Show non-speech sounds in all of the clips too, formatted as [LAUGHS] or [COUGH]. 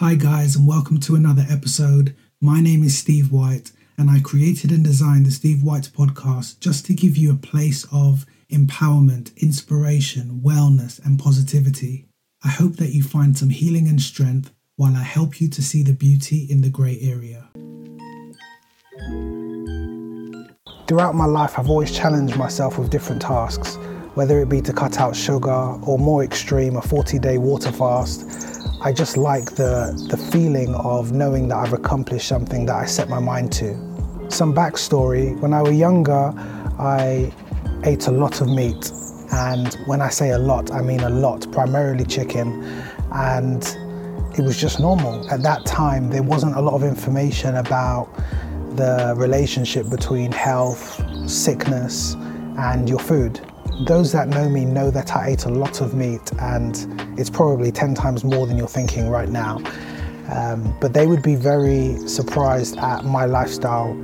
Hi, guys, and welcome to another episode. My name is Steve Whyte, and I created and designed the Steve Whyte podcast just to give you a place of empowerment, inspiration, wellness, and positivity. I hope that you find some healing and strength while I help you to see the beauty in the grey area. Throughout my life, I've always challenged myself with different tasks, whether it be to cut out sugar or more extreme, a 40 day water fast. I just like the, the feeling of knowing that I've accomplished something that I set my mind to. Some backstory when I was younger, I ate a lot of meat. And when I say a lot, I mean a lot, primarily chicken. And it was just normal. At that time, there wasn't a lot of information about the relationship between health, sickness, and your food. Those that know me know that I ate a lot of meat, and it's probably 10 times more than you're thinking right now. Um, but they would be very surprised at my lifestyle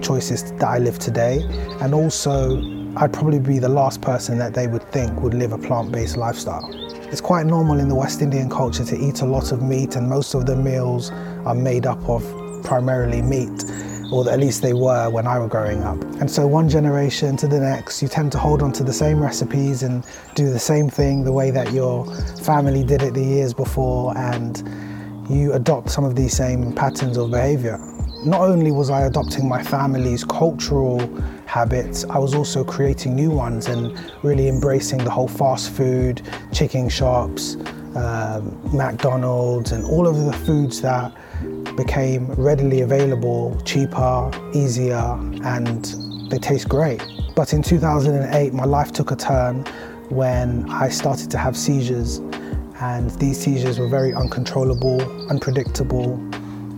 choices that I live today. And also, I'd probably be the last person that they would think would live a plant based lifestyle. It's quite normal in the West Indian culture to eat a lot of meat, and most of the meals are made up of primarily meat or at least they were when I was growing up. And so one generation to the next, you tend to hold on to the same recipes and do the same thing the way that your family did it the years before, and you adopt some of these same patterns of behavior. Not only was I adopting my family's cultural habits, I was also creating new ones and really embracing the whole fast food, chicken shops, um, McDonald's, and all of the foods that became readily available, cheaper, easier, and they taste great. But in 2008, my life took a turn when I started to have seizures, and these seizures were very uncontrollable, unpredictable.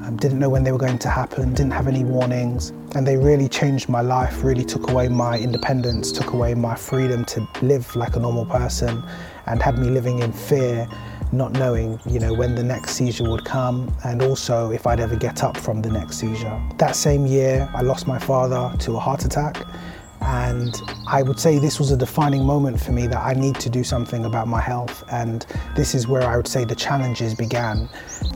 Um, didn't know when they were going to happen, didn't have any warnings, and they really changed my life, really took away my independence, took away my freedom to live like a normal person, and had me living in fear not knowing, you know, when the next seizure would come and also if I'd ever get up from the next seizure. That same year, I lost my father to a heart attack. And I would say this was a defining moment for me that I need to do something about my health. And this is where I would say the challenges began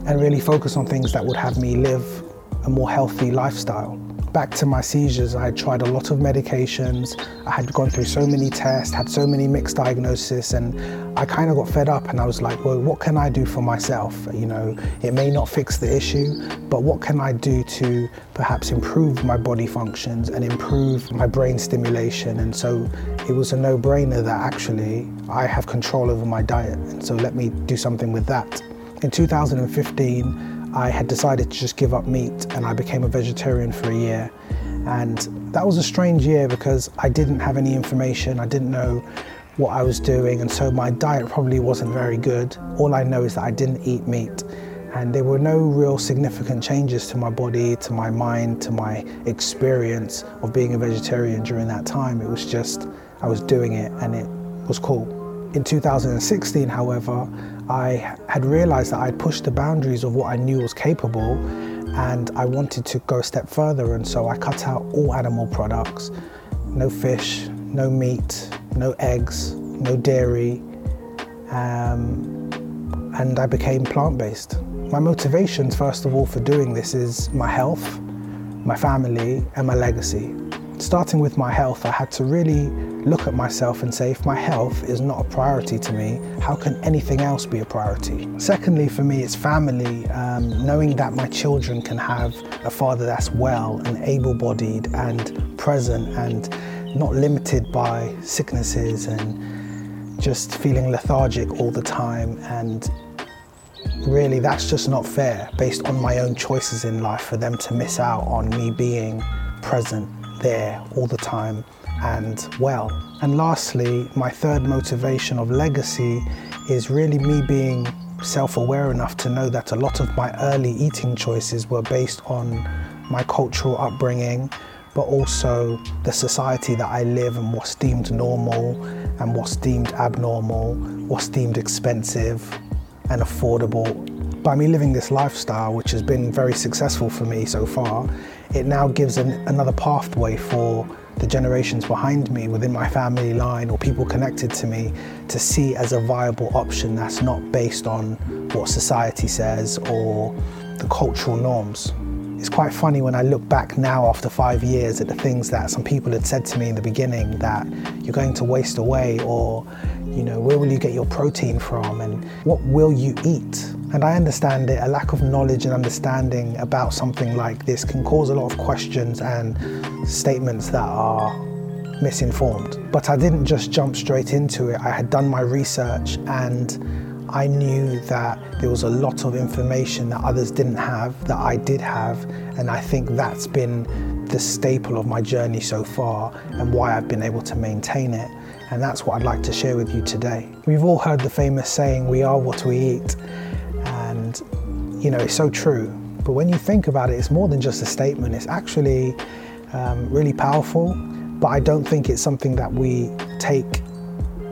and really focus on things that would have me live a more healthy lifestyle back to my seizures, I had tried a lot of medications. I had gone through so many tests, had so many mixed diagnoses, and I kind of got fed up and I was like, well, what can I do for myself? You know, it may not fix the issue, but what can I do to perhaps improve my body functions and improve my brain stimulation? And so it was a no brainer that actually I have control over my diet. And so let me do something with that. In 2015, I had decided to just give up meat and I became a vegetarian for a year. And that was a strange year because I didn't have any information, I didn't know what I was doing, and so my diet probably wasn't very good. All I know is that I didn't eat meat. And there were no real significant changes to my body, to my mind, to my experience of being a vegetarian during that time. It was just, I was doing it and it was cool. In 2016, however, I had realized that I'd pushed the boundaries of what I knew was capable and I wanted to go a step further. And so I cut out all animal products no fish, no meat, no eggs, no dairy. Um, and I became plant based. My motivations, first of all, for doing this is my health, my family, and my legacy. Starting with my health, I had to really look at myself and say, if my health is not a priority to me, how can anything else be a priority? Secondly, for me, it's family, um, knowing that my children can have a father that's well and able bodied and present and not limited by sicknesses and just feeling lethargic all the time. And really, that's just not fair based on my own choices in life for them to miss out on me being present there all the time and well. And lastly, my third motivation of legacy is really me being self aware enough to know that a lot of my early eating choices were based on my cultural upbringing, but also the society that I live and what's deemed normal and what's deemed abnormal, what's deemed expensive and affordable. By me living this lifestyle, which has been very successful for me so far, it now gives an, another pathway for the generations behind me within my family line or people connected to me to see as a viable option that's not based on what society says or the cultural norms. It's quite funny when I look back now after five years at the things that some people had said to me in the beginning that you're going to waste away or you know where will you get your protein from and what will you eat? And I understand it. A lack of knowledge and understanding about something like this can cause a lot of questions and statements that are misinformed. But I didn't just jump straight into it. I had done my research and I knew that there was a lot of information that others didn't have, that I did have, and I think that's been the staple of my journey so far and why I've been able to maintain it. And that's what I'd like to share with you today. We've all heard the famous saying, we are what we eat. And, you know, it's so true. But when you think about it, it's more than just a statement, it's actually um, really powerful. But I don't think it's something that we take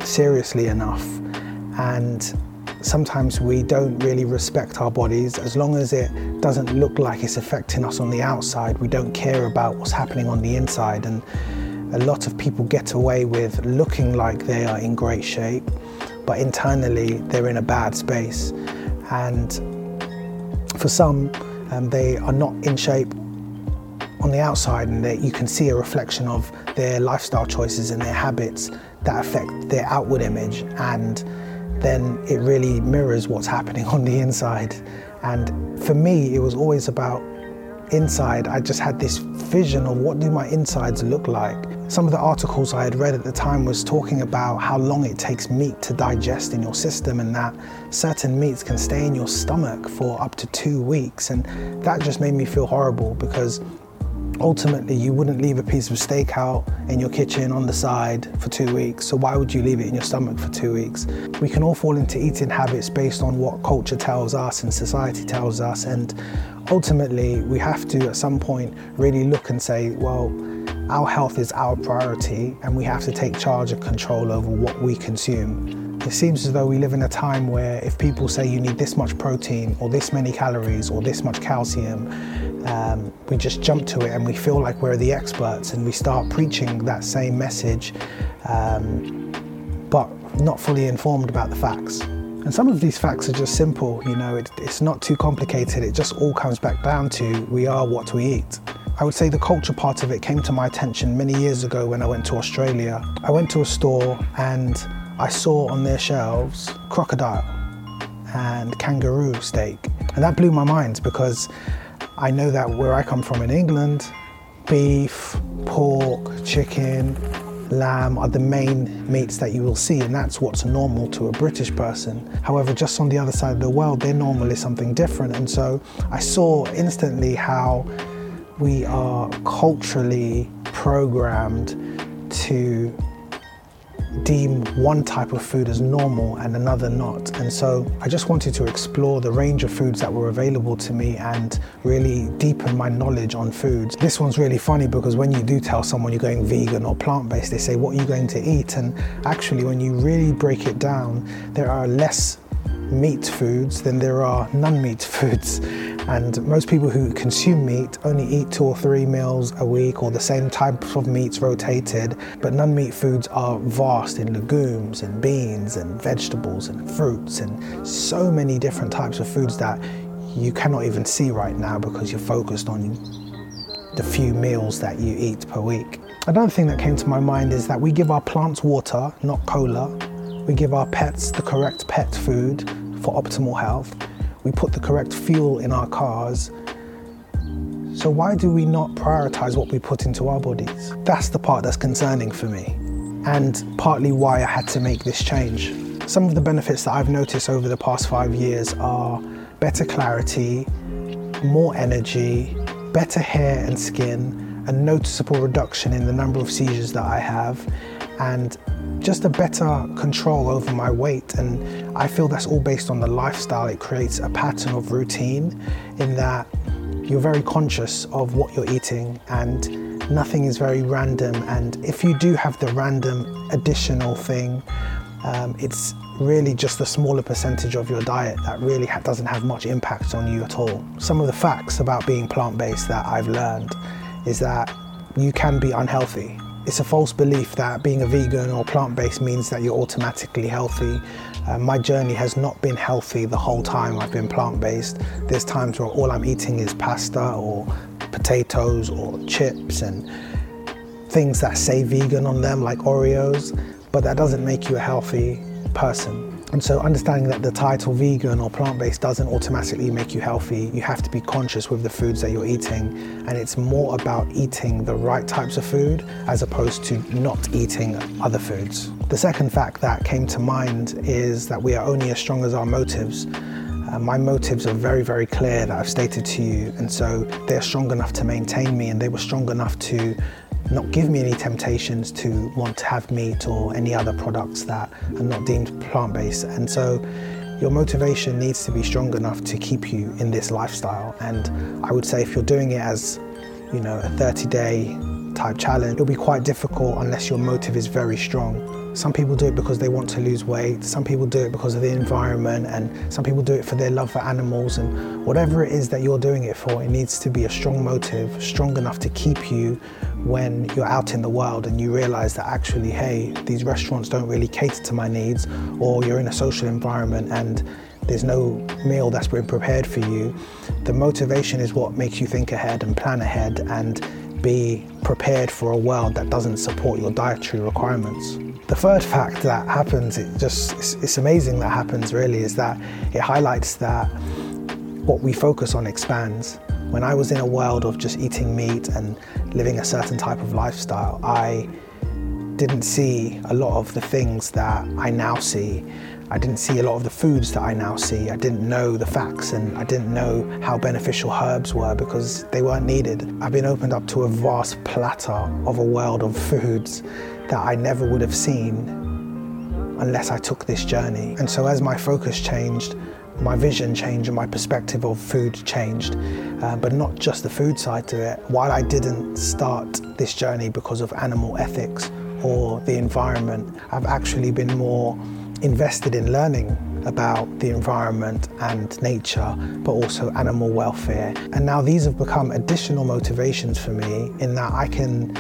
seriously enough. And sometimes we don't really respect our bodies. As long as it doesn't look like it's affecting us on the outside, we don't care about what's happening on the inside. And a lot of people get away with looking like they are in great shape, but internally they're in a bad space. And for some, um, they are not in shape on the outside, and that you can see a reflection of their lifestyle choices and their habits that affect their outward image. And then it really mirrors what's happening on the inside. And for me, it was always about inside. I just had this vision of what do my insides look like. Some of the articles I had read at the time was talking about how long it takes meat to digest in your system and that certain meats can stay in your stomach for up to two weeks. And that just made me feel horrible because ultimately you wouldn't leave a piece of steak out in your kitchen on the side for two weeks. So why would you leave it in your stomach for two weeks? We can all fall into eating habits based on what culture tells us and society tells us. And ultimately we have to at some point really look and say well our health is our priority and we have to take charge and control over what we consume it seems as though we live in a time where if people say you need this much protein or this many calories or this much calcium um, we just jump to it and we feel like we're the experts and we start preaching that same message, um, but not fully informed about the facts. And some of these facts are just simple, you know, it, it's not too complicated. It just all comes back down to we are what we eat. I would say the culture part of it came to my attention many years ago when I went to Australia. I went to a store and I saw on their shelves crocodile and kangaroo steak. And that blew my mind because I know that where I come from in England, beef, pork, chicken, lamb are the main meats that you will see, and that's what's normal to a British person. However, just on the other side of the world, their normal is something different. And so I saw instantly how we are culturally programmed to deem one type of food as normal and another not. And so I just wanted to explore the range of foods that were available to me and really deepen my knowledge on foods. This one's really funny because when you do tell someone you're going vegan or plant based, they say, What are you going to eat? And actually, when you really break it down, there are less meat foods than there are non meat [LAUGHS] foods. And most people who consume meat only eat two or three meals a week or the same types of meats rotated. But non meat foods are vast in legumes and beans and vegetables and fruits and so many different types of foods that you cannot even see right now because you're focused on the few meals that you eat per week. Another thing that came to my mind is that we give our plants water, not cola. We give our pets the correct pet food for optimal health. We put the correct fuel in our cars. So, why do we not prioritize what we put into our bodies? That's the part that's concerning for me, and partly why I had to make this change. Some of the benefits that I've noticed over the past five years are better clarity, more energy, better hair and skin, a noticeable reduction in the number of seizures that I have, and just a better control over my weight. And I feel that's all based on the lifestyle. It creates a pattern of routine in that you're very conscious of what you're eating and nothing is very random. And if you do have the random additional thing, um, it's really just a smaller percentage of your diet that really ha- doesn't have much impact on you at all. Some of the facts about being plant based that I've learned is that you can be unhealthy it's a false belief that being a vegan or plant based means that you're automatically healthy. Uh, my journey has not been healthy the whole time I've been plant based. There's times where all I'm eating is pasta or potatoes or chips and things that say vegan on them, like Oreos, but that doesn't make you a healthy person. And so, understanding that the title vegan or plant based doesn't automatically make you healthy, you have to be conscious with the foods that you're eating. And it's more about eating the right types of food as opposed to not eating other foods. The second fact that came to mind is that we are only as strong as our motives. Uh, my motives are very, very clear that I've stated to you, and so they're strong enough to maintain me, and they were strong enough to not give me any temptations to want to have meat or any other products that are not deemed plant based. And so your motivation needs to be strong enough to keep you in this lifestyle. And I would say if you're doing it as, you know, a 30 day type challenge, it'll be quite difficult unless your motive is very strong. Some people do it because they want to lose weight, some people do it because of the environment, and some people do it for their love for animals. And whatever it is that you're doing it for, it needs to be a strong motive, strong enough to keep you when you're out in the world and you realize that actually, hey, these restaurants don't really cater to my needs, or you're in a social environment and there's no meal that's been prepared for you. The motivation is what makes you think ahead and plan ahead and be prepared for a world that doesn't support your dietary requirements. The third fact that happens, it just it's, it's amazing that happens really, is that it highlights that what we focus on expands. When I was in a world of just eating meat and living a certain type of lifestyle, I didn't see a lot of the things that I now see. I didn't see a lot of the foods that I now see. I didn't know the facts and I didn't know how beneficial herbs were because they weren't needed. I've been opened up to a vast platter of a world of foods that I never would have seen unless I took this journey. And so, as my focus changed, my vision changed and my perspective of food changed, uh, but not just the food side to it. While I didn't start this journey because of animal ethics or the environment, I've actually been more invested in learning about the environment and nature, but also animal welfare. And now these have become additional motivations for me in that I can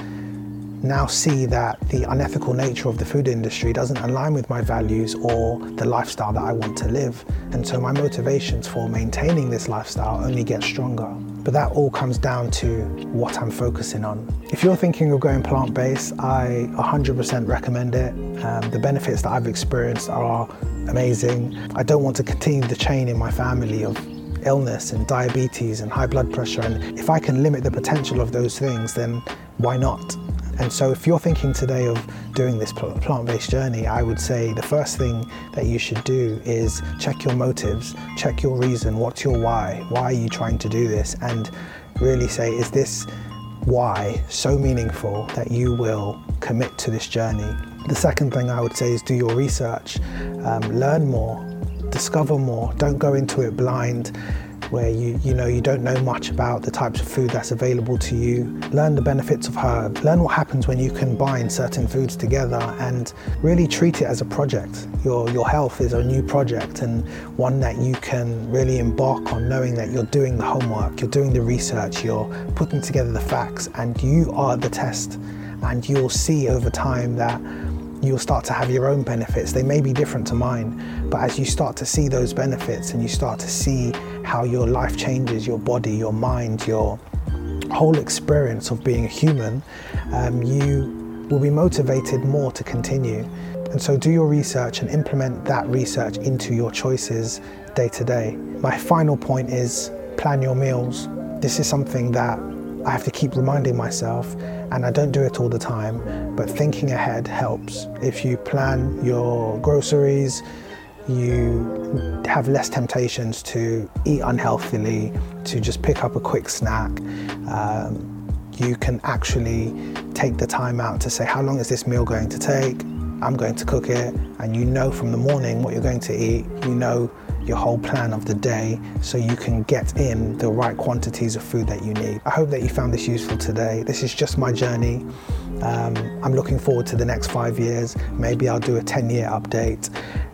now see that the unethical nature of the food industry doesn't align with my values or the lifestyle that I want to live. And so my motivations for maintaining this lifestyle only get stronger. But that all comes down to what I'm focusing on. If you're thinking of going plant based, I 100% recommend it. Um, the benefits that I've experienced are amazing. I don't want to continue the chain in my family of illness and diabetes and high blood pressure. And if I can limit the potential of those things, then why not? And so, if you're thinking today of doing this plant based journey, I would say the first thing that you should do is check your motives, check your reason, what's your why? Why are you trying to do this? And really say, is this why so meaningful that you will commit to this journey? The second thing I would say is do your research, um, learn more, discover more, don't go into it blind where you you know you don't know much about the types of food that's available to you. Learn the benefits of herbs. Learn what happens when you combine certain foods together and really treat it as a project. Your your health is a new project and one that you can really embark on knowing that you're doing the homework, you're doing the research, you're putting together the facts and you are the test and you'll see over time that you'll start to have your own benefits. They may be different to mine, but as you start to see those benefits and you start to see how your life changes, your body, your mind, your whole experience of being a human, um, you will be motivated more to continue. And so do your research and implement that research into your choices day to day. My final point is plan your meals. This is something that I have to keep reminding myself, and I don't do it all the time, but thinking ahead helps. If you plan your groceries, you have less temptations to eat unhealthily, to just pick up a quick snack. Um, you can actually take the time out to say, How long is this meal going to take? I'm going to cook it, and you know from the morning what you're going to eat. You know your whole plan of the day so you can get in the right quantities of food that you need. I hope that you found this useful today. This is just my journey. Um, I'm looking forward to the next five years. Maybe I'll do a 10 year update.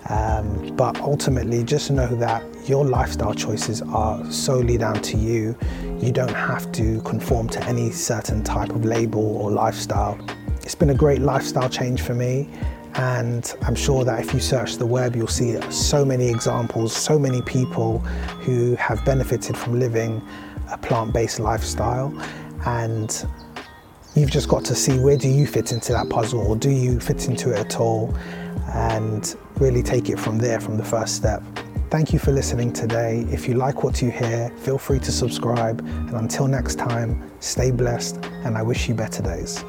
Um, but ultimately, just know that your lifestyle choices are solely down to you. You don't have to conform to any certain type of label or lifestyle. it's been a great lifestyle change for me. And I'm sure that if you search the web, you'll see so many examples, so many people who have benefited from living a plant-based lifestyle. And you've just got to see where do you fit into that puzzle or do you fit into it at all and really take it from there from the first step. Thank you for listening today. If you like what you hear, feel free to subscribe. And until next time, stay blessed and I wish you better days.